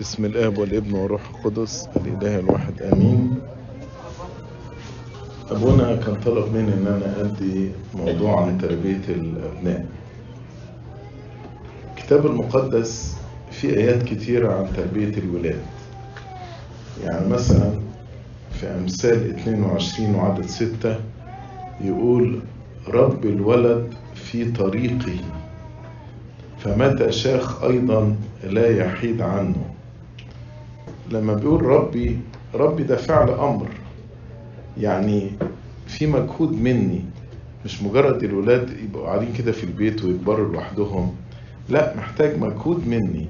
بسم الآب والابن والروح القدس الإله الواحد آمين. أبونا كان طلب مني إن أنا أدي موضوع عن تربية الأبناء. الكتاب المقدس فيه آيات كتيرة عن تربية الولاد. يعني مثلا في أمثال 22 وعدد 6 يقول رب الولد في طريقه فمتى شاخ أيضا لا يحيد عنه؟ لما بيقول ربي ربي ده فعل أمر. يعني في مجهود مني. مش مجرد الولاد يبقوا قاعدين كده في البيت ويكبروا لوحدهم. لا محتاج مجهود مني.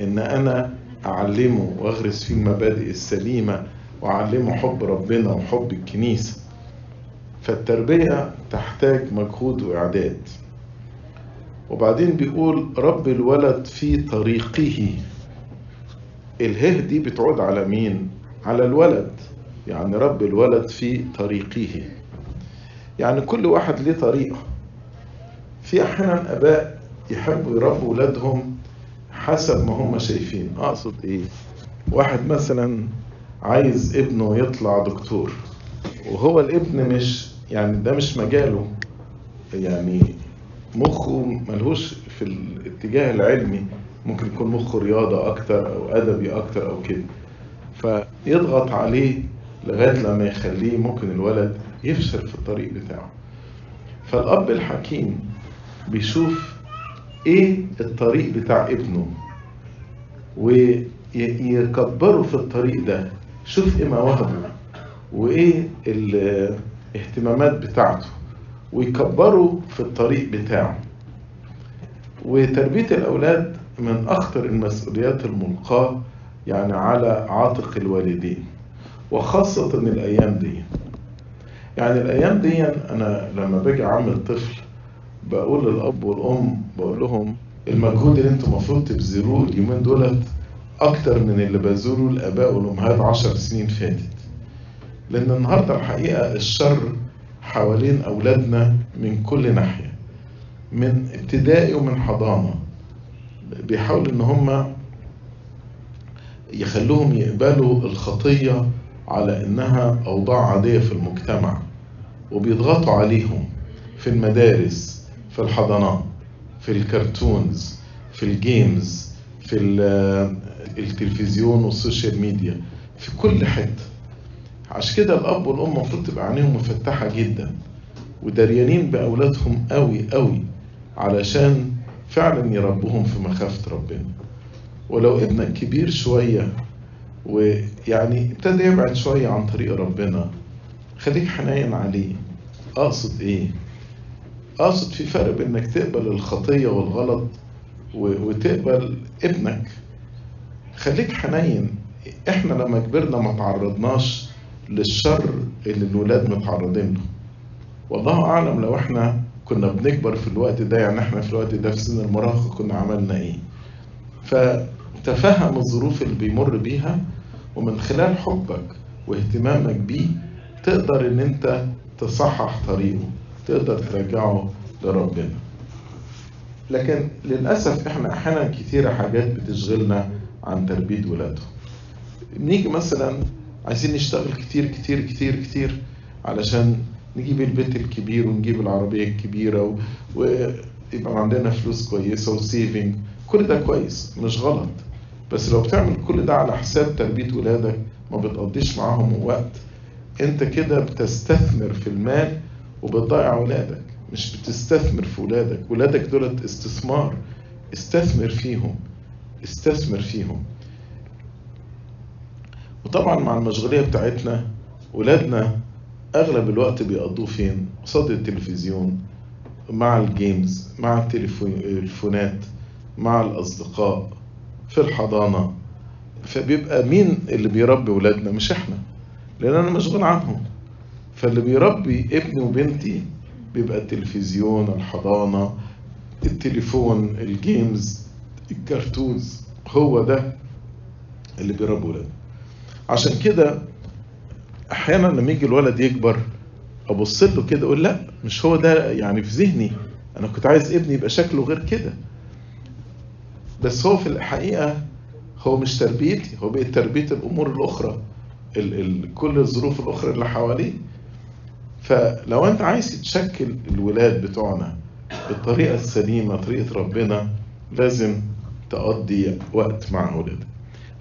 إن أنا أعلمه وأغرس فيه المبادئ السليمة وأعلمه حب ربنا وحب الكنيسة. فالتربية تحتاج مجهود وإعداد. وبعدين بيقول رب الولد في طريقه. اله دي بتعود على مين؟ على الولد. يعني رب الولد في طريقه. يعني كل واحد ليه طريقة. في أحيانا أباء يحبوا يربوا ولادهم حسب ما هم شايفين. أقصد إيه؟ واحد مثلا عايز ابنه يطلع دكتور وهو الابن مش يعني ده مش مجاله. يعني مخه ملهوش في الاتجاه العلمي. ممكن يكون مخه رياضة أكتر أو أدبي أكتر أو كده. فيضغط عليه لغاية لما يخليه ممكن الولد يفشل في الطريق بتاعه. فالأب الحكيم بيشوف إيه الطريق بتاع ابنه ويكبره في الطريق ده. شوف إيه مواهبه وإيه الاهتمامات بتاعته ويكبروا في الطريق بتاعه. وتربية الأولاد من أخطر المسؤوليات الملقاة يعني على عاتق الوالدين وخاصة الأيام دي. يعني الأيام دي أنا لما باجي أعمل طفل بقول للأب والأم بقول لهم المجهود اللي أنتم المفروض تبذلوه اليومين دولت أكتر من اللي بذلوه الآباء والأمهات عشر سنين فاتت. لأن النهاردة الحقيقة الشر حوالين أولادنا من كل ناحية من ابتدائي ومن حضانة. بيحاولوا إن هم يخلوهم يقبلوا الخطية على إنها أوضاع عادية في المجتمع وبيضغطوا عليهم في المدارس في الحضانات في ال cartoons في ال games في التلفزيون وال social media في كل حتة. عشان كده الأب والأم المفروض تبقى عينيهم مفتحة جدا ودريانين بأولادهم قوي قوي علشان فعلا يربوهم في مخافه ربنا. ولو ابنك كبير شوية ويعني ابتدى يبعد شوية عن طريق ربنا خليك حنين عليه. أقصد إيه؟ أقصد في فرق بين إنك تقبل الخطية والغلط وتقبل ابنك. خليك حنين. إحنا لما كبرنا ما تعرضناش للشر اللي الولاد متعرضين له. والله أعلم لو إحنا كنا بنكبر في الوقت ده يعني إحنا في الوقت ده في سن المراهقة كنا عملنا إيه؟ فتفهم الظروف اللي بيمر بيها ومن خلال حبك واهتمامك بيه تقدر إن أنت تصحح طريقه تقدر ترجعه لربنا. لكن للأسف إحنا أحيانا كتيرة حاجات بتشغلنا عن تربية ولادهم. نيجي مثلا عايزين نشتغل كتير كتير كتير كتير علشان نجيب البيت الكبير ونجيب العربية الكبيرة. ويبقى عندنا فلوس كويسة وسيفنج كل ده كويس مش غلط. بس لو بتعمل كل ده على حساب تربية ولادك ما بتقضيش معاهم وقت. انت كده بتستثمر في المال وبتضيع ولادك مش بتستثمر في ولادك. ولادك دولت استثمار. استثمر فيهم. استثمر فيهم. وطبعا مع المشغولية بتاعتنا ولادنا أغلب الوقت بيقضوه فين؟ قصاد التلفزيون مع الجيمز مع التليفونات مع الأصدقاء في الحضانة. فبيبقى مين اللي بيربي ولادنا؟ مش إحنا لأن أنا مشغول عنهم. فاللي بيربي ابني وبنتي بيبقى التلفزيون الحضانة التليفون الجيمز الكرتونز هو ده اللي بيربي ولادنا. عشان كده أحيانا لما يجي الولد يكبر أبص له كده أقول لا مش هو ده يعني في ذهني. أنا كنت عايز ابني يبقى شكله غير كده. بس هو في الحقيقة هو مش تربيتي هو بقت تربية الأمور الأخرى ال ال كل الظروف الأخرى اللي حواليه. فلو أنت عايز تشكل الولاد بتوعنا بالطريقة السليمة طريقة ربنا لازم تقضي وقت مع أولادك.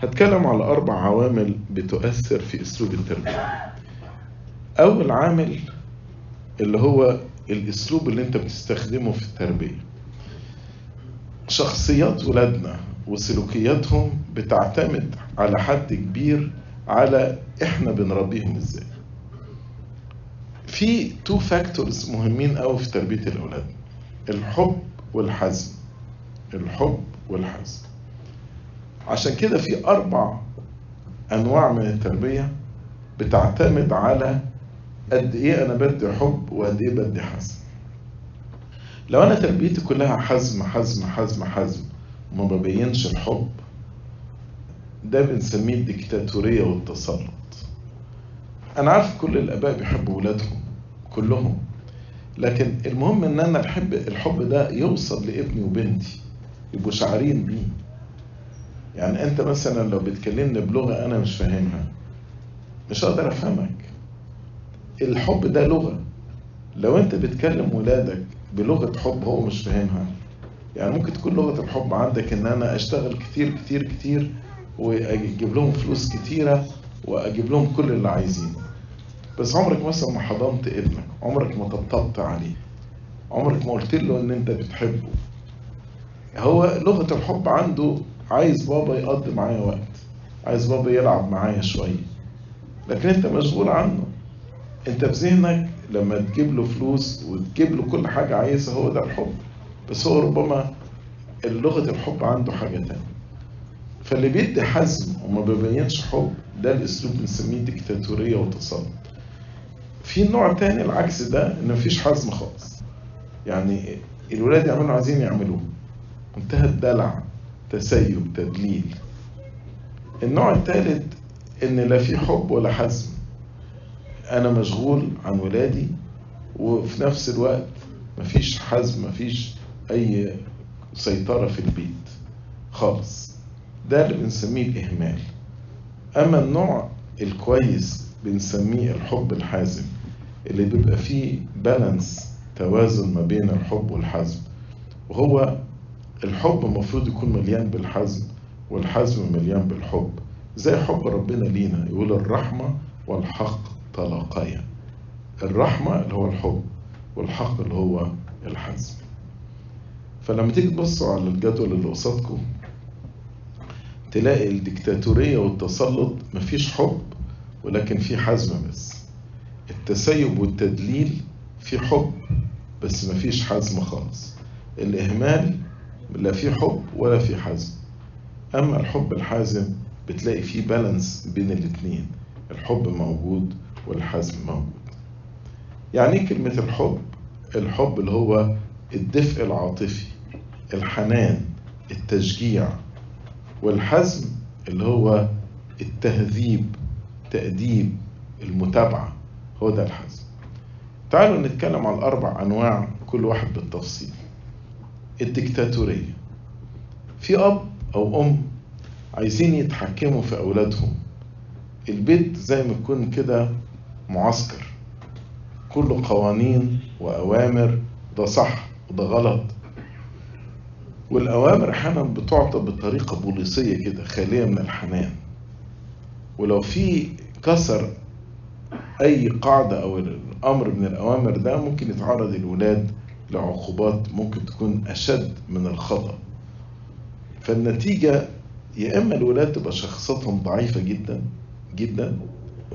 هتكلم على أربع عوامل بتؤثر في أسلوب التربية. أول عامل اللي هو الأسلوب اللي أنت بتستخدمه في التربية. شخصيات ولادنا وسلوكياتهم بتعتمد على حد كبير على إحنا بنربيهم إزاي. في two factors مهمين قوي في تربية الأولاد الحب والحزم. الحب والحزم. عشان كده في أربع أنواع من التربية بتعتمد على قد إيه أنا بدي حب وقد إيه بدي حزم. لو أنا تربيتي كلها حزم حزم حزم حزم وما ببينش الحب ده بنسميه الديكتاتورية والتسلط. أنا عارف كل الآباء بيحبوا ولادهم كلهم لكن المهم إن أنا بحب الحب ده يوصل لابني وبنتي يبقوا شعارين بيه. يعني أنت مثلا لو بتكلمني بلغة أنا مش فاهمها مش هقدر أفهمك. الحب ده لغة. لو أنت بتكلم ولادك بلغة حب هو مش فاهمها. يعني ممكن تكون لغة الحب عندك إن أنا أشتغل كتير كتير كتير وأجيب لهم فلوس كتيرة وأجيب لهم كل اللي عايزينه. بس عمرك مثلا ما حضنت ابنك. عمرك ما طبطبت عليه. عمرك ما قلت له إن أنت بتحبه. هو لغة الحب عنده عايز بابا يقضي معايا وقت عايز بابا يلعب معايا شوية. لكن أنت مشغول عنه. أنت في ذهنك لما تجيب له فلوس وتجيب له كل حاجة عايزها هو ده الحب. بس هو ربما لغة الحب عنده حاجة تانية. فاللي بيدي حزم وما بيبينش حب ده الأسلوب بنسميه ديكتاتورية وتسلط في نوع تاني العكس ده ان مفيش حزم خالص. يعني الولاد يعملوا عايزين يعملوه. منتهى الدلع. تسيب تدليل. النوع الثالث إن لا في حب ولا حزم. أنا مشغول عن ولادي وفي نفس الوقت مفيش حزم مفيش أي سيطرة في البيت خالص. ده اللي بنسميه الإهمال. أما النوع الكويس بنسميه الحب الحازم اللي بيبقى فيه بالانس توازن ما بين الحب والحزم. وهو الحب المفروض يكون مليان بالحزم والحزم مليان بالحب. زي حب ربنا لينا يقول الرحمة والحق تلاقيا الرحمة اللي هو الحب والحق اللي هو الحزم. فلما تيجي تبصوا على الجدول اللي قصادكم تلاقي الديكتاتورية والتسلط مفيش حب ولكن في حزم بس. التسيب والتدليل في حب بس مفيش حزم خالص. الإهمال لا في حب ولا في حزم أما الحب الحازم بتلاقي فيه بالانس بين الاتنين. الحب موجود والحزم موجود. يعني إيه كلمة الحب؟ الحب اللي هو الدفء العاطفي الحنان التشجيع. والحزم اللي هو التهذيب تأديب المتابعة. هو ده الحزم. تعالوا نتكلم عن أربع أنواع كل واحد بالتفصيل. الديكتاتورية في أب أو أم عايزين يتحكموا في أولادهم. البيت زي ما يكون كده معسكر. كله قوانين وأوامر ده صح وده غلط. والأوامر أحيانا بتعطى بطريقة بوليسية كده خالية من الحنان. ولو في كسر أي قاعدة أو أمر من الأوامر ده ممكن يتعرض الولاد لعقوبات ممكن تكون أشد من الخطأ. فالنتيجة يا إما الولاد تبقى شخصيتهم ضعيفة جدا جدا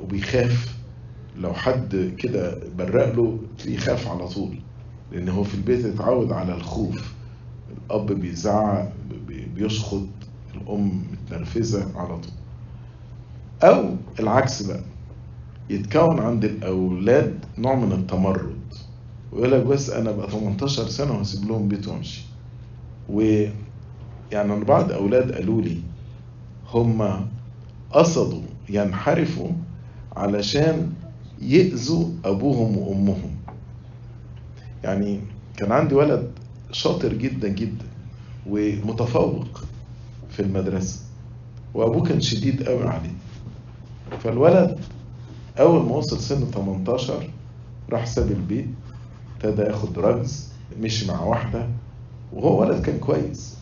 وبيخاف. لو حد كده برق له يخاف على طول لأن هو في البيت اتعود على الخوف. الأب بيزعق بيشخط الأم متنرفزة على طول. أو العكس بقى يتكون عند الأولاد نوع من التمرد. ويقول لك بس أنا بقى 18 سنة وهسيب لهم بيت وأمشي. ويعني أنا بعض أولاد قالوا لي هم قصدوا ينحرفوا علشان يأذوا أبوهم وأمهم. يعني كان عندي ولد شاطر جدا جدا ومتفوق في المدرسة وأبوه كان شديد قوي عليه. فالولد أول ما وصل سن 18 راح ساب البيت ابتدى ياخد دراجز مشي مع واحدة وهو ولد كان كويس.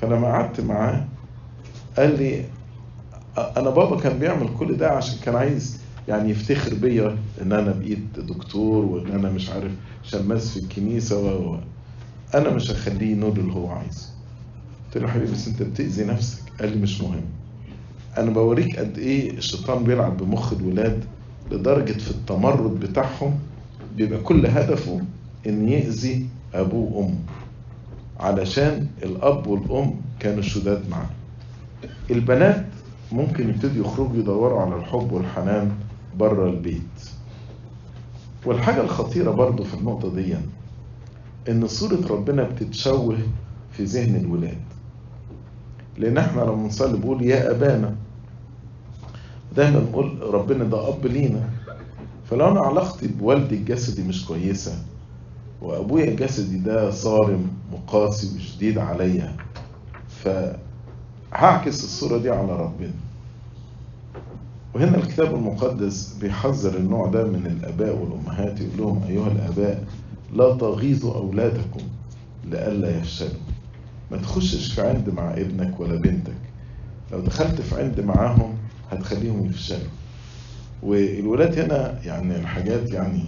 فلما قعدت معاه قال لي أنا بابا كان بيعمل كل ده عشان كان عايز يعني يفتخر بيا إن أنا بقيت دكتور وإن أنا مش عارف شماس في الكنيسة و أنا مش هخليه ينول اللي هو عايزه. قلت له حبيبي بس أنت بتأذي نفسك. قال لي مش مهم. أنا بوريك قد إيه الشيطان بيلعب بمخ الولاد لدرجة في التمرد بتاعهم بيبقى كل هدفه إن يأذي ابوه وامه علشان الأب والأم كانوا شداد معاه. البنات ممكن يبتدوا يخرجوا يدوروا على الحب والحنان بره البيت. والحاجة الخطيرة برضو في النقطة دي إن صورة ربنا بتتشوه في ذهن الولاد. لأن إحنا لما نصلي بقول يا أبانا دايما نقول ربنا ده أب لينا. فلو أنا علاقتي بوالدي الجسدي مش كويسة وأبويا الجسدي ده صارم وقاسي وشديد عليا فهعكس الصورة دي على ربنا. وهنا الكتاب المقدس بيحذر النوع ده من الآباء والأمهات يقول لهم أيها الآباء لا تغيظوا أولادكم لئلا يفشلوا. ما تخشش في عند مع ابنك ولا بنتك. لو دخلت في عند معاهم هتخليهم يفشلوا. والولاد هنا يعني الحاجات يعني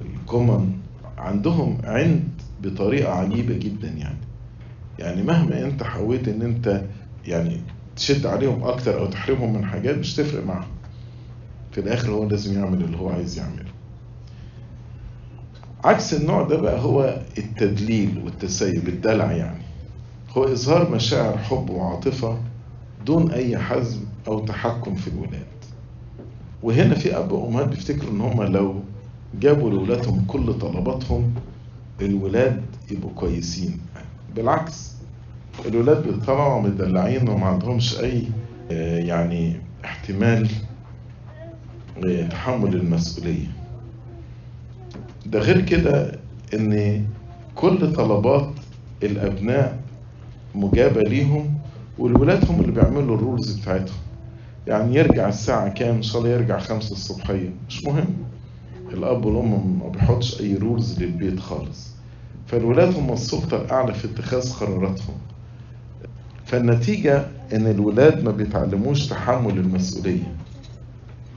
الكومن عندهم عند بطريقة عجيبة جدا يعني. يعني مهما انت حاولت ان انت يعني تشد عليهم أكتر أو تحرمهم من حاجات مش تفرق معاهم. في الآخر هو لازم يعمل اللي هو عايز يعمله. عكس النوع ده بقى هو التدليل والتسيب الدلع يعني. هو إظهار مشاعر حب وعاطفة دون أي حزم أو تحكم في الولاد. وهنا في أب وأمهات بيفتكروا إن هم لو جابوا لولادهم كل طلباتهم الولاد يبقوا كويسين. بالعكس الولاد بيطلعوا مدلعين وما عندهمش أي يعني احتمال تحمل المسؤولية. ده غير كده إن كل طلبات الأبناء مجابة ليهم والولاد هم اللي بيعملوا ال rules بتاعتهم. يعني يرجع الساعة كام؟ ان شاء الله يرجع خمسة الصبحية. مش مهم. الأب والأم ما بيحطش أي rules للبيت خالص. فالولاد هم السلطة الأعلى في اتخاذ قراراتهم. فالنتيجة إن الولاد ما بيتعلموش تحمل المسؤولية.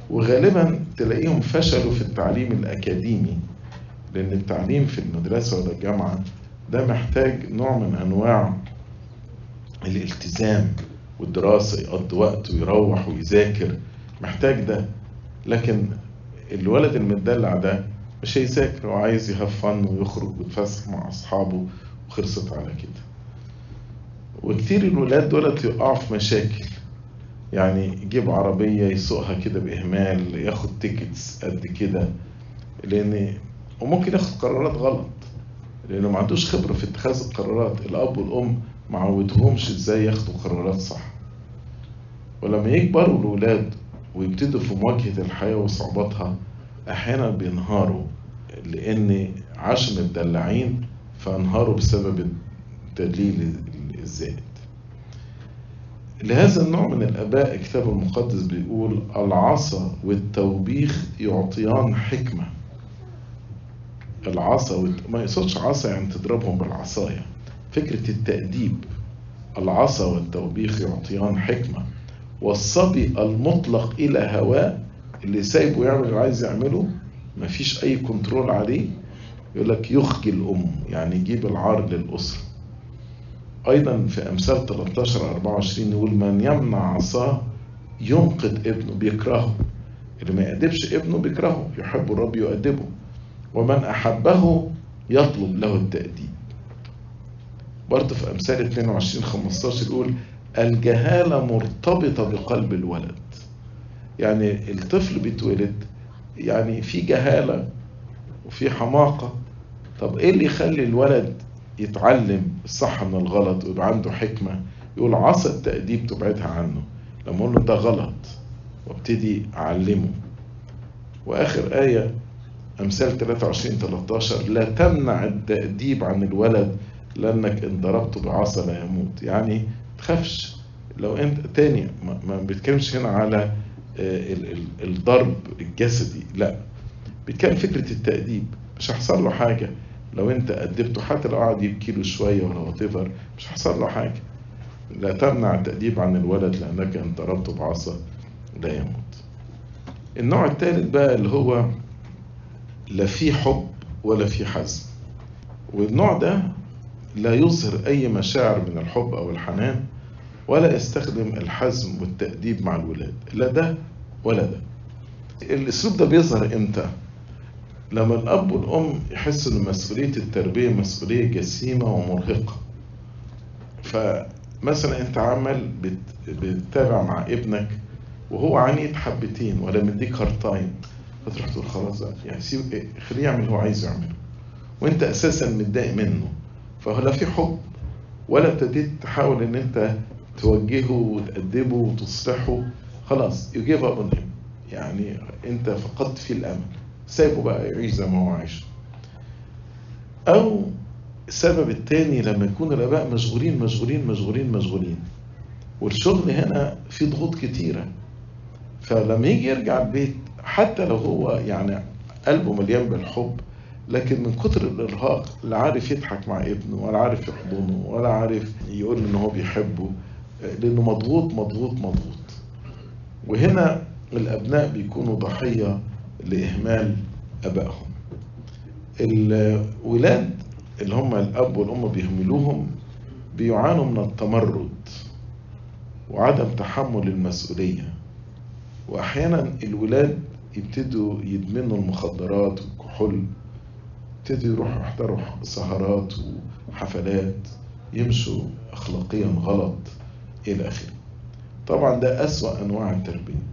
وغالبا تلاقيهم فشلوا في التعليم الأكاديمي لأن التعليم في المدرسة ولا الجامعة ده محتاج نوع من أنواع الالتزام. والدراسة يقضي وقت ويروح ويذاكر محتاج ده. لكن الولد المدلع ده مش هيذاكر هو عايز يهفن ويخرج ويتفسح مع أصحابه وخلصت على كده. وكتير الولاد دولت يقعوا في مشاكل. يعني يجيب عربية يسوقها كده بإهمال ياخد تيكتس قد كده. لأن وممكن ياخد قرارات غلط. لأنه ما عندوش خبرة في اتخاذ القرارات. الأب والأم ما عودهمش إزاي ياخدوا قرارات صح. ولما يكبروا الولاد ويبتدوا في مواجهة الحياة وصعوباتها أحيانا بينهاروا لأن عاشوا متدلعين فانهاروا بسبب التدليل الزائد. لهذا النوع من الآباء الكتاب المقدس بيقول العصا والتوبيخ يعطيان حكمة. العصا والت... ما يقصدش عصا يعني تضربهم بالعصاية. فكرة التأديب العصا والتوبيخ يعطيان حكمة. والصبي المطلق إلى هواه اللي سايبه يعمل اللي عايز يعمله مفيش أي كنترول عليه. يقول لك يخجل أمه يعني يجيب العار للأسرة. أيضا في أمثال 13 24 يقول من يمنع عصاه ينقذ ابنه بيكرهه. اللي ما يأدبش ابنه بيكرهه يحب الرب يؤدبه. ومن أحبه يطلب له التأديب. برضه في أمثال 22 15 يقول الجهالة مرتبطة بقلب الولد. يعني الطفل بيتولد يعني في جهالة وفي حماقة. طب إيه اللي يخلي الولد يتعلم الصح من الغلط ويبقى عنده حكمة؟ يقول عصا التأديب تبعدها عنه. لما أقول له ده غلط وأبتدي أعلمه. وآخر آية أمثال 23 13 لا تمنع التأديب عن الولد لأنك إن ضربته بعصا لا يموت. يعني تخافش. لو انت تاني ما بيتكلمش هنا على آه، ال- ال- الضرب الجسدي لا. بيتكلم فكرة التأديب. مش هيحصل له حاجة. لو انت أدبته حتى لو قعد يبكي له شوية ولا وات مش هيحصل له حاجة. لا تمنع التأديب عن الولد لأنك إن ضربته بعصا لا يموت. النوع الثالث بقى اللي هو لا في حب ولا في حزم. والنوع ده لا يظهر أي مشاعر من الحب أو الحنان. ولا يستخدم الحزم والتأديب مع الولاد. لا ده ولا ده. الأسلوب ده بيظهر إمتى؟ لما الأب والأم يحسوا إن مسؤولية التربية مسؤولية جسيمة ومرهقة. فمثلا أنت عمال بت- بتتابع مع ابنك وهو عنيد حبتين ولا مديك هارتايم فتروح تقول خلاص يعني سيب خليه يعمل هو عايزه يعمله. وأنت أساسا متضايق منه. فهو لا في حب ولا ابتديت تحاول إن أنت توجهه وتأدبه وتصلحه. خلاص you give up on him. يعني انت فقدت فيه الأمل. سايبه بقى يعيش زي ما هو عايش. أو السبب التاني لما يكون الآباء مشغولين مشغولين مشغولين مشغولين. والشغل هنا فيه ضغوط كتيرة. فلما يجي يرجع البيت حتى لو هو يعني قلبه مليان بالحب لكن من كتر الإرهاق لا عارف يضحك مع ابنه ولا عارف يحضنه ولا عارف يقول إن هو بيحبه. لأنه مضغوط مضغوط مضغوط. وهنا الأبناء بيكونوا ضحية لإهمال أبائهم. الولاد اللي هم الأب والأم بيهملوهم بيعانوا من التمرد وعدم تحمل المسؤولية. وأحيانا الولاد يبتدوا يدمنوا المخدرات والكحول يبتدوا يروحوا يحضروا سهرات وحفلات يمشوا اخلاقيا غلط. إلى آخره. طبعا ده أسوأ أنواع التربية.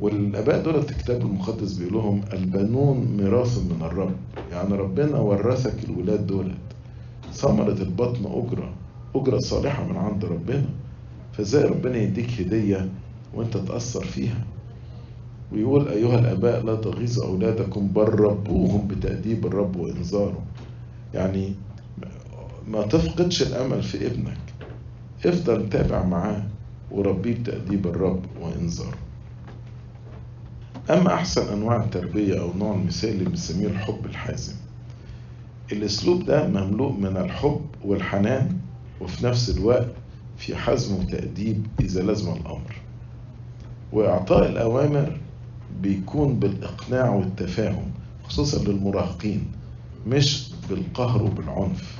والأباء دول الكتاب المقدس بيقول لهم البنون ميراث من الرب. يعني ربنا ورثك الولاد دولت. ثمرة البطن أجرة أجرة صالحة من عند ربنا. فإزاي ربنا يديك هدية وأنت تأثر فيها؟ ويقول أيها الآباء لا تغيظوا أولادكم بل ربوهم بتأديب الرب وإنذاره. يعني ما تفقدش الأمل في ابنك. افضل متابع معاه وربيه بتأديب الرب وإنذاره أما أحسن أنواع التربية أو نوع اللي بنسميه الحب الحازم الأسلوب ده مملوء من الحب والحنان وفي نفس الوقت في حزم وتأديب إذا لزم الأمر. وإعطاء الأوامر بيكون بالإقناع والتفاهم خصوصا للمراهقين مش بالقهر وبالعنف.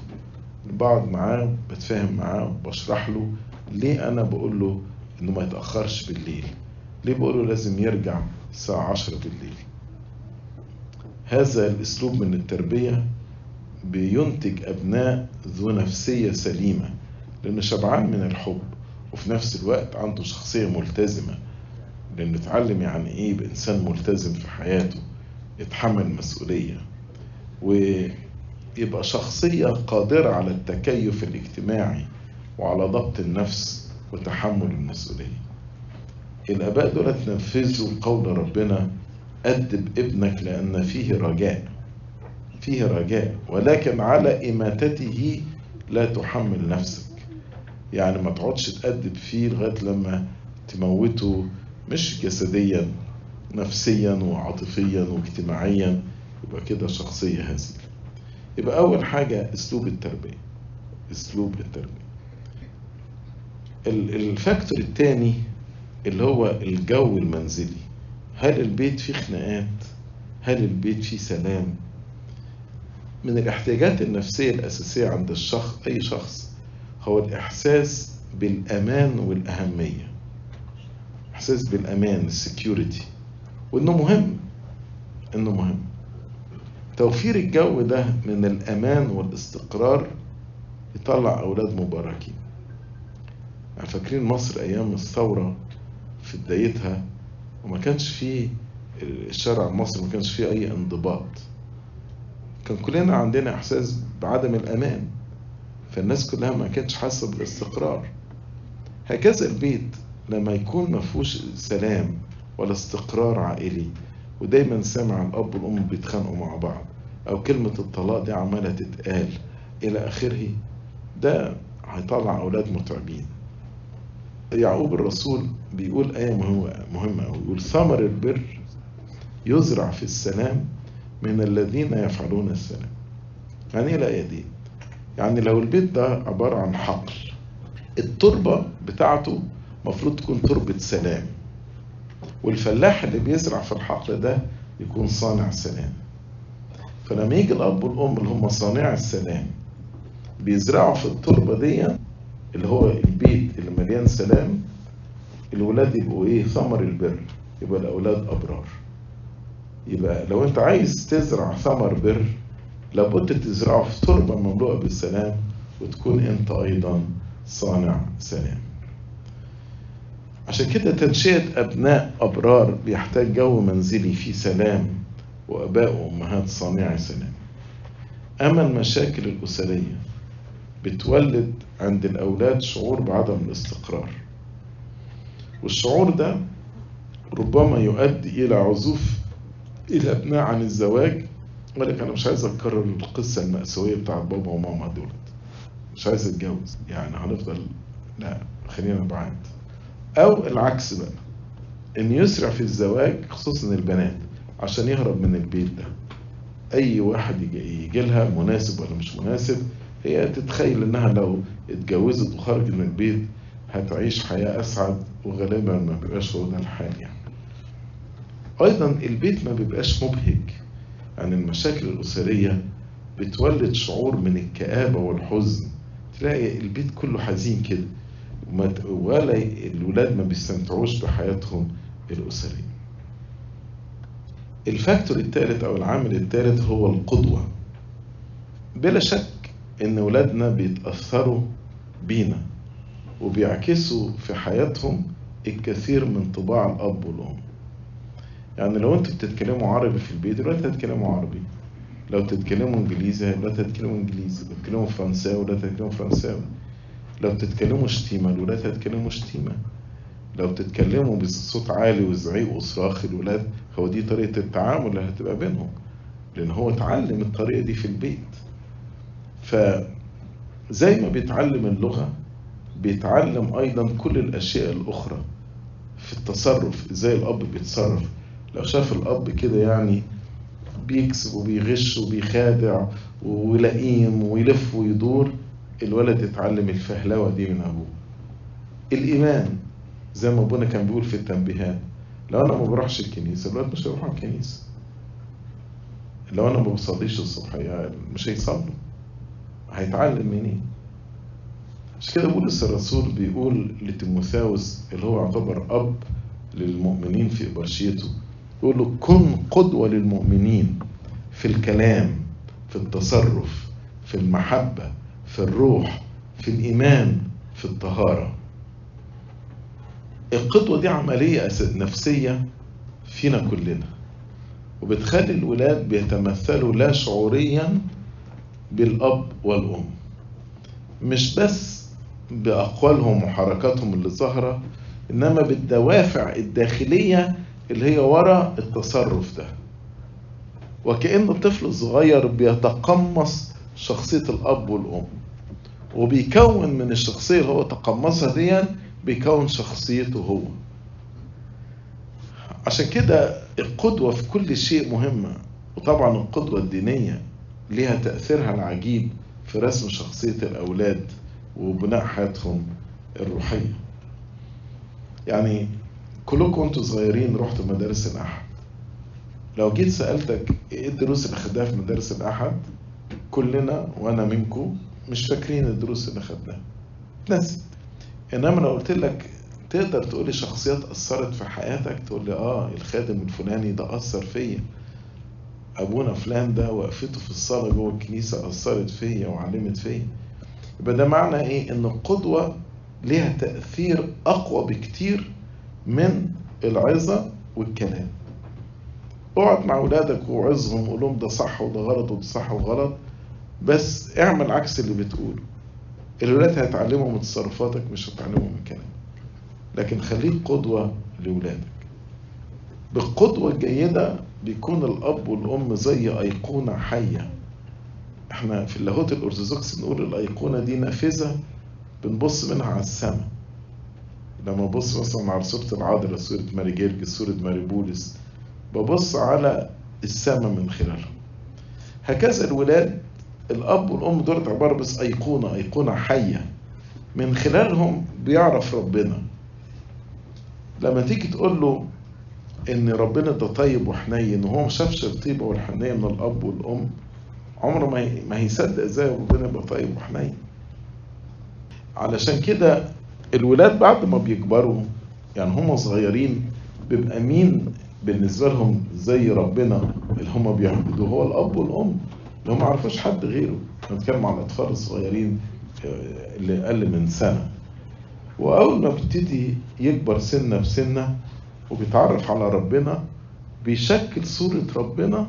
بقعد معاه بتفاهم معاه بشرح له ليه أنا بقول له إنه ما يتأخرش بالليل؟ ليه بقول له لازم يرجع الساعة عشرة بالليل؟ هذا الأسلوب من التربية بينتج أبناء ذو نفسية سليمة لأنه شبعان من الحب وفي نفس الوقت عنده شخصية ملتزمة لأنه اتعلم يعني يبقى إنسان ملتزم في حياته يتحمل مسؤولية. ويبقى شخصية قادرة على التكيف الاجتماعي وعلى ضبط النفس وتحمل المسؤولية. الآباء دول تنفذوا قول ربنا أدب ابنك لأن فيه رجاء فيه رجاء ولكن على إماتته لا تحمل نفسك. يعني ما تقعدش تأدب فيه لغاية لما تموته مش جسديا نفسيا وعاطفيا واجتماعيا. يبقى كده شخصية هزيلة. يبقى أول حاجة أسلوب التربية أسلوب التربية. الفاكتور الثاني اللي هو الجو المنزلي هل البيت فيه خناقات؟ هل البيت فيه سلام؟ من الاحتياجات النفسية الأساسية عند الشخص أي شخص هو الإحساس بالأمان والأهمية. إحساس بالأمان السكيورتي وإنه مهم إنه مهم. توفير الجو ده من الأمان والاستقرار يطلع أولاد مباركين. يعني فاكرين مصر أيام الثورة في بدايتها وما كانش فيه الشارع المصري ما كانش فيه أي انضباط. كان كلنا عندنا إحساس بعدم الأمان. فالناس كلها ما كانتش حاسة بالاستقرار. هكذا البيت لما يكون ما فيهوش سلام ولا استقرار عائلي ودايما سامع الأب والأم بيتخانقوا مع بعض أو كلمة الطلاق دي عمالة تتقال. إلى آخره ده هيطلع أولاد متعبين. يعقوب الرسول بيقول آية مهمة مهمة أوي. يقول ثمر البر يزرع في السلام من الذين يفعلون السلام. يعني إيه الآية دي؟ يعني لو البيت ده عبارة عن حقل التربة بتاعته مفروض تكون تربة سلام. والفلاح اللي بيزرع في الحقل ده يكون صانع سلام فلما يجي الأب والأم اللي هم صانع السلام بيزرعوا في التربة دي اللي هو البيت اللي مليان سلام الولاد يبقوا إيه؟ ثمر البر يبقى الأولاد أبرار. يبقى لو أنت عايز تزرع ثمر بر لابد تزرعه في تربة مملوءة بالسلام وتكون أنت أيضا صانع سلام. عشان كده تنشئة أبناء أبرار بيحتاج جو منزلي فيه سلام وآباء وأمهات صانعي سلام. أما المشاكل الأسرية بتولد عند الأولاد شعور بعدم الاستقرار. والشعور ده ربما يؤدي إلى عزوف الأبناء عن الزواج ولكن أنا مش عايز أكرر القصة المأساوية بتاعت بابا وماما دولت. مش عايز أتجوز يعني هنفضل لا خلينا بعاد. أو العكس بقى إن يسرع في الزواج خصوصا البنات عشان يهرب من البيت ده. أي واحد يجي, لها مناسب ولا مش مناسب هي تتخيل إنها لو اتجوزت وخرجت من البيت هتعيش حياة أسعد وغالبا ما بيبقاش هو ده الحال يعني أيضا البيت ما بيبقاش مبهج يعني المشاكل الأسرية بتولد شعور من الكآبة والحزن. تلاقي البيت كله حزين كده. ولا الولاد ما بيستمتعوش بحياتهم الأسرية. الفاكتور الثالث أو العامل الثالث هو القدوة. بلا شك إن ولادنا بيتأثروا بينا وبيعكسوا في حياتهم الكثير من طباع الأب والأم. يعني لو أنتوا بتتكلموا عربي في البيت دلوقتي هتتكلموا عربي. لو تتكلموا إنجليزي دلوقتي هتتكلموا إنجليزي. لو تتكلموا فرنساوي دلوقتي هتتكلموا فرنساوي. لو تتكلموا شتيمة الولاد هتتكلموا شتيمة لو تتكلموا بصوت عالي وزعيق وصراخ الولاد هو دي طريقة التعامل اللي هتبقى بينهم لأن هو اتعلم الطريقة دي في البيت. فزي ما بيتعلم اللغة بيتعلم أيضا كل الأشياء الأخرى في التصرف إزاي الأب بيتصرف. لو شاف الأب كده يعني بيكسب وبيغش وبيخادع ولئيم ويلف ويدور الولد يتعلم الفهلوة دي من أبوه. الإيمان زي ما أبونا كان بيقول في التنبيهات لو أنا ما بروحش الكنيسة الولد مش هيروح الكنيسة. لو أنا ما بصليش الصبح مش هيصلوا هيتعلم منين؟ عشان كده بولس الرسول بيقول لتيموثاوس اللي هو يعتبر أب للمؤمنين في إبرشيته يقول له كن قدوة للمؤمنين في الكلام في التصرف في المحبة في الروح في الإيمان في الطهارة. القدوة دي عملية نفسية فينا كلنا. وبتخلي الولاد بيتمثلوا لا شعوريا بالأب والأم. مش بس بأقوالهم وحركاتهم اللي ظاهرة إنما بالدوافع الداخلية اللي هي ورا التصرف ده. وكأن الطفل الصغير بيتقمص شخصية الأب والأم. وبيكون من الشخصية اللي هو تقمصها دي بيكون شخصيته هو. عشان كده القدوة في كل شيء مهمة وطبعا القدوة الدينية ليها تأثيرها العجيب في رسم شخصية الأولاد وبناء حياتهم الروحية. يعني كلكم وانتوا صغيرين رحتوا مدارس الأحد. لو جيت سألتك إيه الدروس اللي خدناها في مدارس الأحد؟ كلنا وأنا منكم مش فاكرين الدروس اللي خدناها. ناس إنما لو قلت لك تقدر تقولي شخصيات أثرت في حياتك تقول لي آه الخادم الفلاني ده أثر فيا. أبونا فلان ده وقفته في الصلاة جوه الكنيسة أثرت فيا وعلمت فيا. يبقى ده معنى إيه؟ إن القدوة ليها تأثير أقوى بكتير من العظة والكلام. اقعد مع أولادك وعظهم وقول لهم ده صح وده غلط وده صح وغلط. بس اعمل عكس اللي بتقوله. الولاد هيتعلموا من تصرفاتك مش هيتعلموا من كلامك. لكن خليك قدوة لولادك. بالقدوة الجيدة بيكون الأب والأم زي أيقونة حية. إحنا في اللاهوت الأرثوذكس بنقول الأيقونة دي نافذة بنبص منها على السماء. لما ابص مثلا على صورة العذراء صورة ماري جرجس صورة ماري بولس ببص على السماء من خلالهم. هكذا الولاد الأب والأم دول عباره بس أيقونة أيقونة حية. من خلالهم بيعرف ربنا. لما تيجي تقول له إن ربنا ده طيب وحنين وهو ما شافش الطيبه والحنيه من الأب والأم عمره ما ما هيصدق إزاي ربنا يبقى طيب وحنين. علشان كده الولاد بعد ما بيكبروا يعني هم صغيرين بيبقى مين بالنسبة لهم زي ربنا اللي هم بيعبدوه؟ هو الأب والأم. هم ما عرفوش حد غيره. بنتكلم عن الأطفال الصغيرين اللي أقل من سنة. وأول ما بيبتدي يكبر سنة بسنه وبيتعرف على ربنا بيشكل صورة ربنا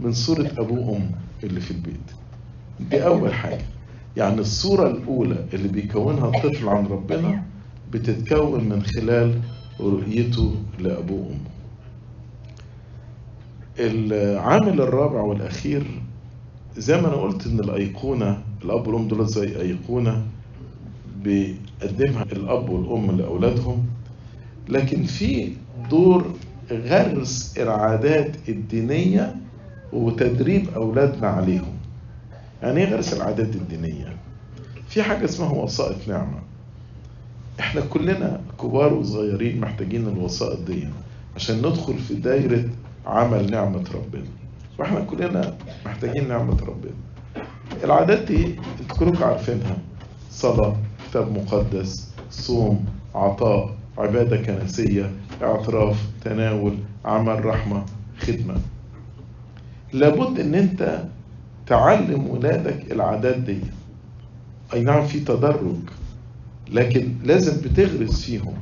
من صورة ابوه وامه اللي في البيت. دي أول حاجة. يعني الصورة الأولى اللي بيكونها الطفل عن ربنا بتتكون من خلال رؤيته لابوه وامه العامل الرابع والأخير زي ما أنا قلت إن الأيقونة الأب والأم دول زي أيقونة بيقدمها الأب والأم لأولادهم. لكن في دور غرس العادات الدينية وتدريب أولادنا عليهم. يعني إيه غرس العادات الدينية؟ في حاجة اسمها وسائط نعمة. إحنا كلنا كبار وصغيرين محتاجين الوسائط دي عشان ندخل في دايرة عمل نعمة ربنا. وإحنا كلنا محتاجين نعمة ربنا. العادات دي كلكم عارفينها. صلاة كتاب مقدس صوم عطاء عبادة كنسية اعتراف تناول عمل رحمة خدمة. لابد إن أنت تعلم ولادك العادات دي. أي نعم في تدرج لكن لازم بتغرس فيهم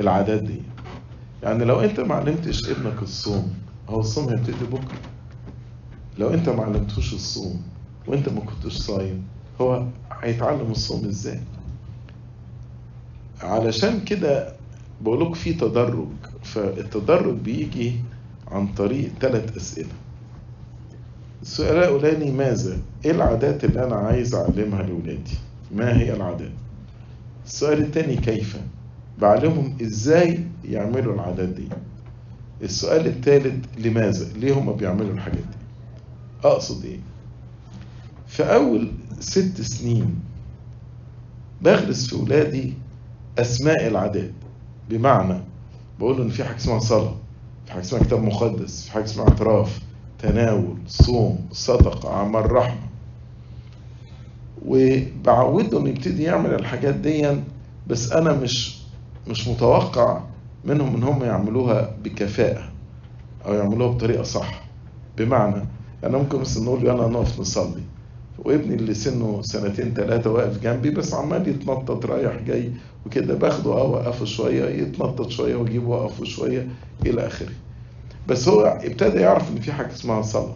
العادات دي. يعني لو أنت ما علمتش ابنك الصوم هو الصوم هيبتدي بكرة. لو انت ما علمتوش الصوم وانت ما كنتش صايم هو هيتعلم الصوم إزاي؟ علشان كده بقولك في تدرج فالتدرج بيجي عن طريق ثلاث أسئلة. السؤال الأولاني ماذا؟ إيه العادات اللي أنا عايز أعلمها لاولادي ما هي العادات؟ السؤال الثاني كيف؟ بعلمهم إزاي يعملوا العادات دي؟ السؤال الثالث لماذا؟ ليه هم بيعملوا الحاجات دي؟ أقصد إيه؟ في أول ست سنين بغرس في ولادي أسماء العادات بمعنى بقول إن في حاجة اسمها صلاة في حاجة اسمها كتاب مقدس في حاجة اسمها اعتراف تناول صوم صدقة عمل رحمة. وبعوده يبتدي يعمل الحاجات دي بس أنا مش مش متوقع منهم إن هم يعملوها بكفاءة أو يعملوها بطريقة صح. بمعنى أنا ممكن بس نقول أنا نقف نصلي وابني اللي سنه سنتين ثلاثة واقف جنبي بس عمال يتنطط رايح جاي وكده باخده آه وقفه شوية يتنطط شوية وأجيبه وقفه شوية إلى آخره. بس هو ابتدى يعرف إن في حاجة اسمها صلاة.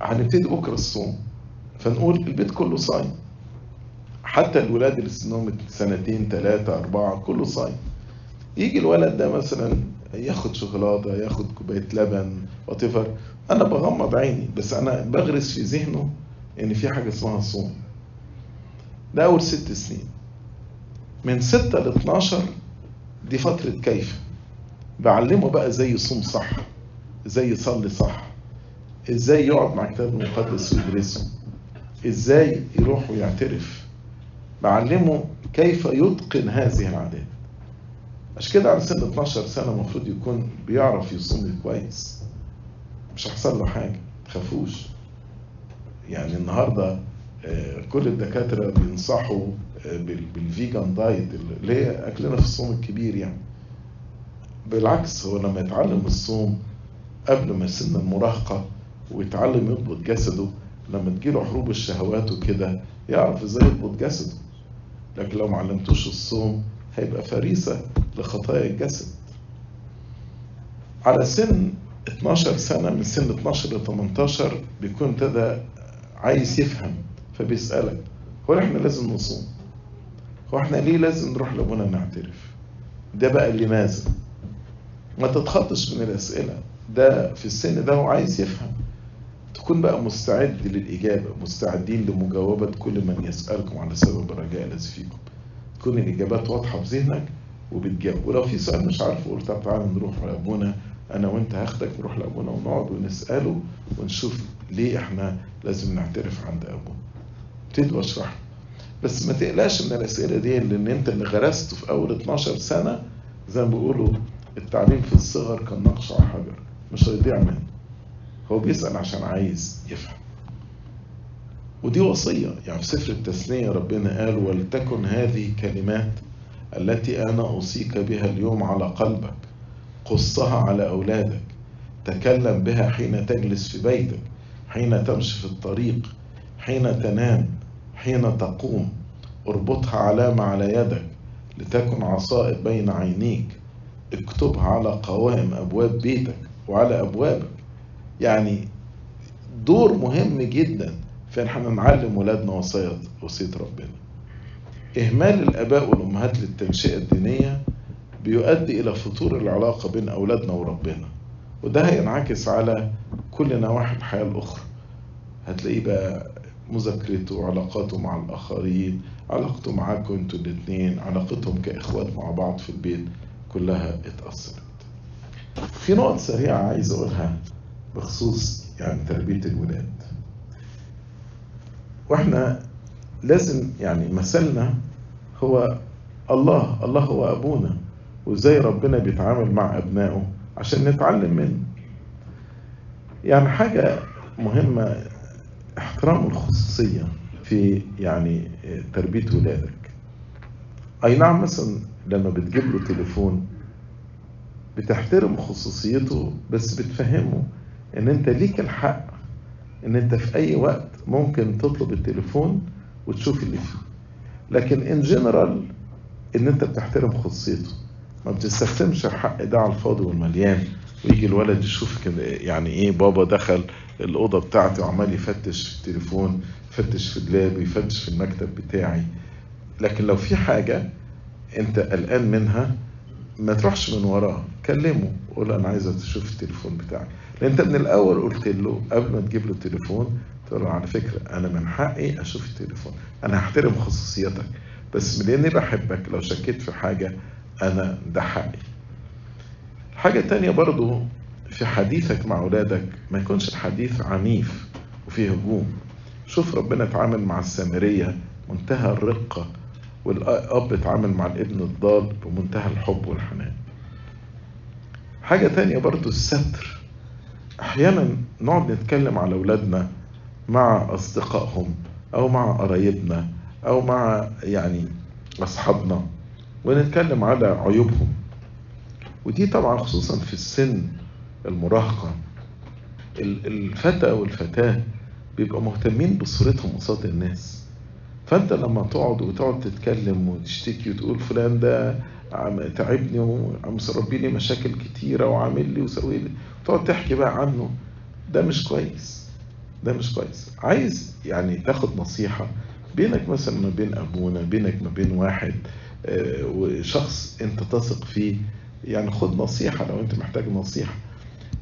هنبتدي بكرة الصوم فنقول البيت كله صايم. حتى الولاد اللي سنهم سنتين ثلاثة أربعة كله صايم. يجي الولد ده مثلا ياخد شوكولاته ياخد كوباية لبن واتيفر أنا بغمض عيني بس أنا بغرس في ذهنه إن في حاجة اسمها صوم. ده أول ست سنين. من ستة ل 12 دي فترة كيف. بعلمه بقى إزاي يصوم صح إزاي يصلي صح إزاي يقعد مع الكتاب المقدس ويدرسه إزاي يروح ويعترف. بعلمه كيف يتقن هذه العادات. عشان كده على سن 12 سنة المفروض يكون بيعرف يصوم كويس. مش هيحصل له حاجة تخافوش. يعني النهاردة كل الدكاترة بينصحوا بالفيجان دايت اللي هي أكلنا في الصوم الكبير يعني. بالعكس هو لما يتعلم الصوم قبل ما سن المراهقة ويتعلم يضبط جسده لما تجيله حروب الشهوات وكده يعرف إزاي يضبط جسده. لكن لو ما علمتوش الصوم هيبقى فريسة لخطايا الجسد. على سن 12 سنة من سن 12 ل 18 بيكون ابتدى عايز يفهم فبيسألك هو إحنا لازم نصوم؟ هو إحنا ليه لازم نروح لأبونا نعترف؟ ده بقى لماذا؟ ما تتخطش من الأسئلة. ده في السن ده هو عايز يفهم. تكون بقى مستعد للإجابة مستعدين لمجاوبة كل من يسألكم على سبب الرجاء الذي فيكم. تكون الإجابات واضحة في ذهنك وبتجاوب. ولو في سؤال مش عارف قول طب تعالى نروح لأبونا أنا وأنت هاخدك نروح لأبونا ونقعد ونسأله ونشوف ليه إحنا لازم نعترف عند ابونا ابتدي واشرح. بس ما تقلقش من الأسئلة دي لأن أنت اللي غرسته في أول 12 سنة زي ما بيقولوا التعليم في الصغر كالنقش على حجر مش هيضيع منه. هو بيسأل عشان عايز يفهم. ودي وصية. يعني في سفر التثنيه ربنا قال ولتكن هذه كلمات التي أنا أوصيك بها اليوم على قلبك قصها على أولادك تكلم بها حين تجلس في بيتك حين تمشي في الطريق حين تنام حين تقوم اربطها علامة على يدك لتكن عصائب بين عينيك اكتبها على قوائم أبواب بيتك وعلى أبوابك. يعني دور مهم جدا. في ان إحنا نعلم ولادنا وصية وصية ربنا. إهمال الآباء والأمهات للتنشئة الدينية بيؤدي إلى فتور العلاقة بين أولادنا وربنا. وده هينعكس على كل نواحي الحياة الأخرى. هتلاقيه بقى مذاكرته علاقاته مع الآخرين علاقته معاكم أنتوا الاتنين علاقتهم كإخوات مع بعض في البيت كلها اتأثرت. في نقط سريعة عايز أقولها بخصوص يعني تربية الولاد. وإحنا لازم يعني مثلنا هو الله الله هو أبونا وإزاي ربنا بيتعامل مع أبنائه عشان نتعلم منه. يعني حاجة مهمة احترام الخصوصية في يعني تربية ولادك. أي نعم مثلا لما بتجيب له تليفون بتحترم خصوصيته بس بتفهمه إن أنت ليك الحق إن أنت في أي وقت ممكن تطلب التليفون وتشوف اللي فيه. لكن ان جنرال إن أنت بتحترم خصوصيته ما بتستخدمش الحق ده على الفاضي والمليان. ويجي الولد يشوف يعني إيه بابا دخل الأوضة بتاعتي وعمال يفتش في التليفون يفتش في دولابي يفتش في المكتب بتاعي. لكن لو في حاجة أنت قلقان منها ما تروحش من وراه كلمه قول أنا عايز أشوف التليفون بتاعك. لأن أنت من الأول قلت له قبل ما تجيب له التليفون تقول له على فكرة أنا من حقي أشوف التليفون أنا هحترم خصوصيتك بس من إني بحبك لو شكيت في حاجة أنا ده حقي. حاجة تانية برضو في حديثك مع أولادك ما يكونش الحديث عنيف وفيه هجوم. شوف ربنا اتعامل مع السامرية منتهى الرقة والأب اتعامل مع الابن الضال بمنتهى الحب والحنان. حاجة تانية برضو الستر. أحيانا نقعد نتكلم على أولادنا مع أصدقائهم أو مع قرايبنا أو مع يعني أصحابنا ونتكلم على عيوبهم. ودي طبعا خصوصا في السن المراهقة. الفتى والفتاة بيبقوا مهتمين بصورتهم قصاد الناس. فأنت لما تقعد وتقعد تتكلم وتشتكي وتقول فلان ده تعبني وعم مسربي لي مشاكل كتيرة وعامل لي وسوي لي تقعد تحكي بقى عنه ده مش كويس ده مش كويس. عايز يعني تاخد نصيحة بينك مثلا ما بين أبونا بينك ما بين واحد وشخص أنت تثق فيه يعني خد نصيحة لو أنت محتاج نصيحة.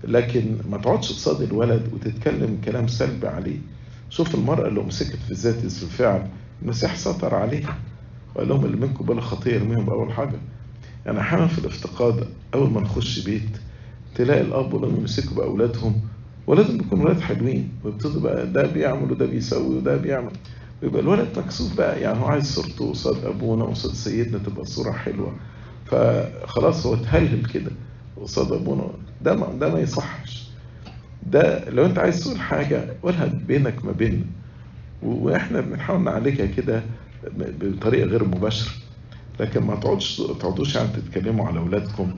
لكن ما تقعدش قصاد الولد وتتكلم كلام سلبي عليه. شوف المرأة اللي مسكت في ذات الفعل المسيح سطر عليها. وقال لهم اللي منكم بلا خطيه يرميهم باول حاجة. يعني أحيانا في الافتقاد أول ما نخش بيت. تلاقي الأب والام يمسكوا بأولادهم ولازم يكونوا ولاد حلوين ويبتدوا بقى ده بيعمل وده بيسوي وده بيعمل. ويبقى الولد مكسوف بقى يعني هو عايز صورته قصاد أبونا وقصاد سيدنا تبقى صورة حلوة. فخلاص هو اتهلهل كده قصاد أبونا. ده ما ده ما يصحش. ده لو أنت عايز تقول حاجة قولها بينك ما بيننا وإحنا بنحاول نعالجها كده بطريقة غير مباشرة. لكن ما تقعدش تقعدوش يعني تتكلموا على أولادكم.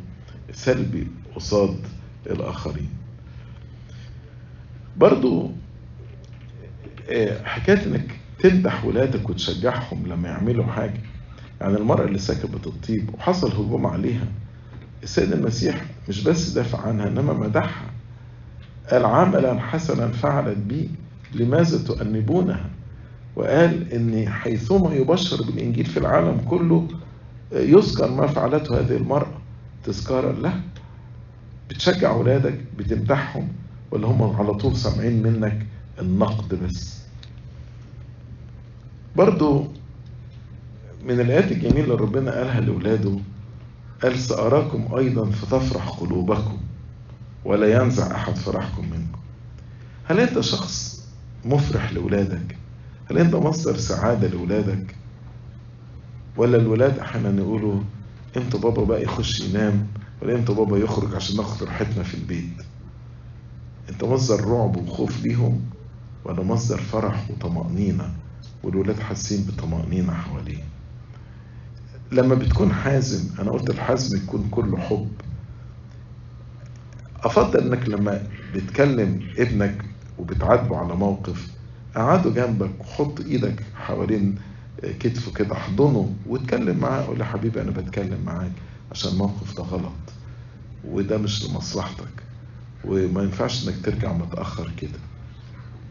سلبي. قصاد الآخرين. برضو حكاية إنك تمدح ولادك وتشجعهم لما يعملوا حاجة. يعني المرأة اللي سكبت الطيب وحصل هجوم عليها السيد المسيح مش بس دافع عنها إنما مدحها. قال عملا حسنا فعلت بي لماذا تؤنبونها؟ وقال إن حيثما يبشر بالإنجيل في العالم كله يذكر ما فعلته هذه المرأة تذكارا له. بتشجع أولادك بتمدحهم ولا هم على طول سامعين منك النقد بس. برضو من الآيات الجميلة اللي ربنا قالها لأولاده قال سأراكم أيضا فتفرح قلوبكم ولا ينزع أحد فرحكم منكم. هل أنت شخص مفرح لأولادك؟ هل أنت مصدر سعادة لأولادك؟ ولا الولاد أحيانا يقولوا إمتى بابا بقى يخش ينام ولا إمتى بابا يخرج عشان ناخد راحتنا في البيت. انت مصدر رعب وخوف ليهم ولا مصدر فرح وطمأنينة والولاد حاسين بطمأنينة حواليه لما بتكون حازم أنا قلت الحزم يكون كله حب. أفضل إنك لما بتكلم ابنك وبتعاتبه على موقف قعده جنبك وحط إيدك حوالين كتفه كده احضنه واتكلم معاه قول له حبيبي أنا بتكلم معاك. عشان الموقف ده غلط. وده مش لمصلحتك. وما ينفعش إنك ترجع متأخر كده.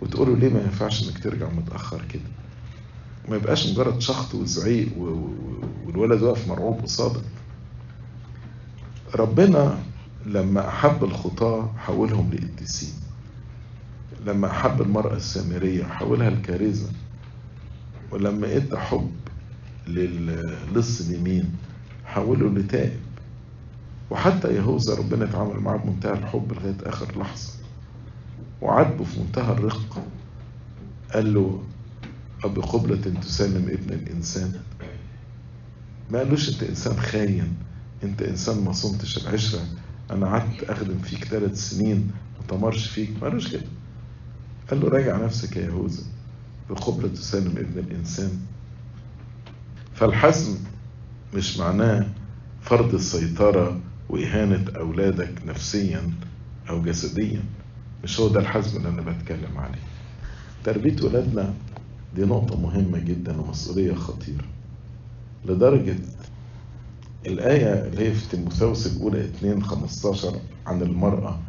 وتقول له ليه ما ينفعش إنك ترجع متأخر كده؟ ما يبقاش مجرد شخط وزعيق والولد واقف مرعوب قصادك ربنا لما أحب الخطاة حولهم لقديسين لما أحب المرأة السامرية حولها لكارثه ولما إدى حب للص اليمين حوله لتائب وحتى يهوذا ربنا اتعامل معاه بمنتهى الحب لغاية آخر لحظة. وعاتبه في منتهى الرقه قال له أب قبلة تسلم ابن الإنسان. ما قالوش أنت إنسان خاين أنت إنسان ما صمتش العشرة. أنا قعدت أخدم فيك ثلاث سنين ما تمرش فيك. ما قالوش كده. قال له راجع نفسك يا يهوذا. بقبلة تسلم ابن الإنسان. فالحزم مش معناه فرض السيطرة وإهانة أولادك نفسيا أو جسديا. مش هو ده الحزم اللي أنا بتكلم عليه. تربية ولادنا دي نقطة مهمة جدا ومسؤولية خطيرة. لدرجة الآية اللي هي في تيموثاوس الأولى 2 15 عن المرأة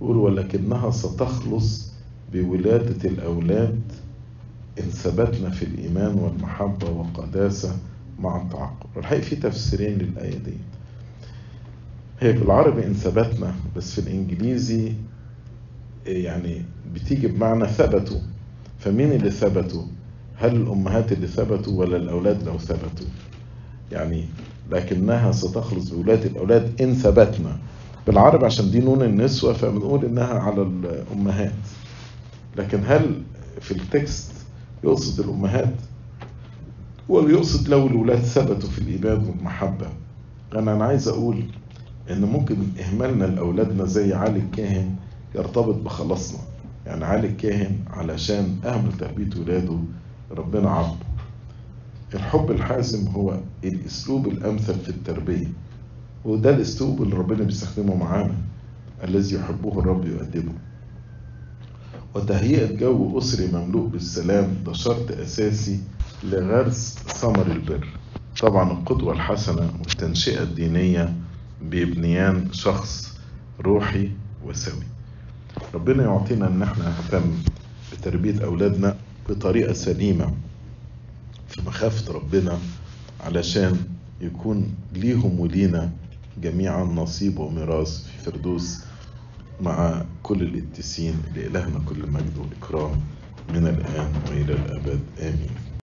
يقول ولكنها ستخلص بولادة الأولاد إن ثبتنا في الإيمان والمحبة والقداسة مع التعقل. والحقيقة في تفسيرين للآية دي هي بالعربي إن ثبتنا بس في الإنجليزي يعني بتيجي بمعنى ثبتوا. فمين اللي ثبتوا؟ هل الأمهات اللي ثبتوا ولا الأولاد لو ثبتوا؟ يعني لكنها ستخلص بولادة الأولاد إن ثبتنا. بالعربي عشان دي نون النسوة فبنقول إنها على الأمهات. لكن هل في التكست يقصد الأمهات ولا يقصد لو الأولاد ثبتوا في الإيمان والمحبة أنا أنا عايز أقول إن ممكن إهمالنا لأولادنا زي علي الكاهن يرتبط بخلاصنا. يعني علي الكاهن علشان أهمل تربية ولاده ربنا عبده. الحب الحازم هو الأسلوب الأمثل في التربية وده الأسلوب اللي ربنا بيستخدمه معانا الذي يحبه الرب يؤدبه وتهيئة جو أسري مملوء بالسلام ده شرط أساسي لغرس ثمر البر. طبعا القدوة الحسنة والتنشئة الدينية بيبنيان شخص روحي وسوي. ربنا يعطينا إن إحنا نهتم بتربية أولادنا بطريقة سليمة في مخافة ربنا علشان يكون ليهم ولينا جميعا نصيب وميراث في فردوس مع كل القديسين لإلهنا كل مجد والإكرام من الآن وإلى الأبد. آمين.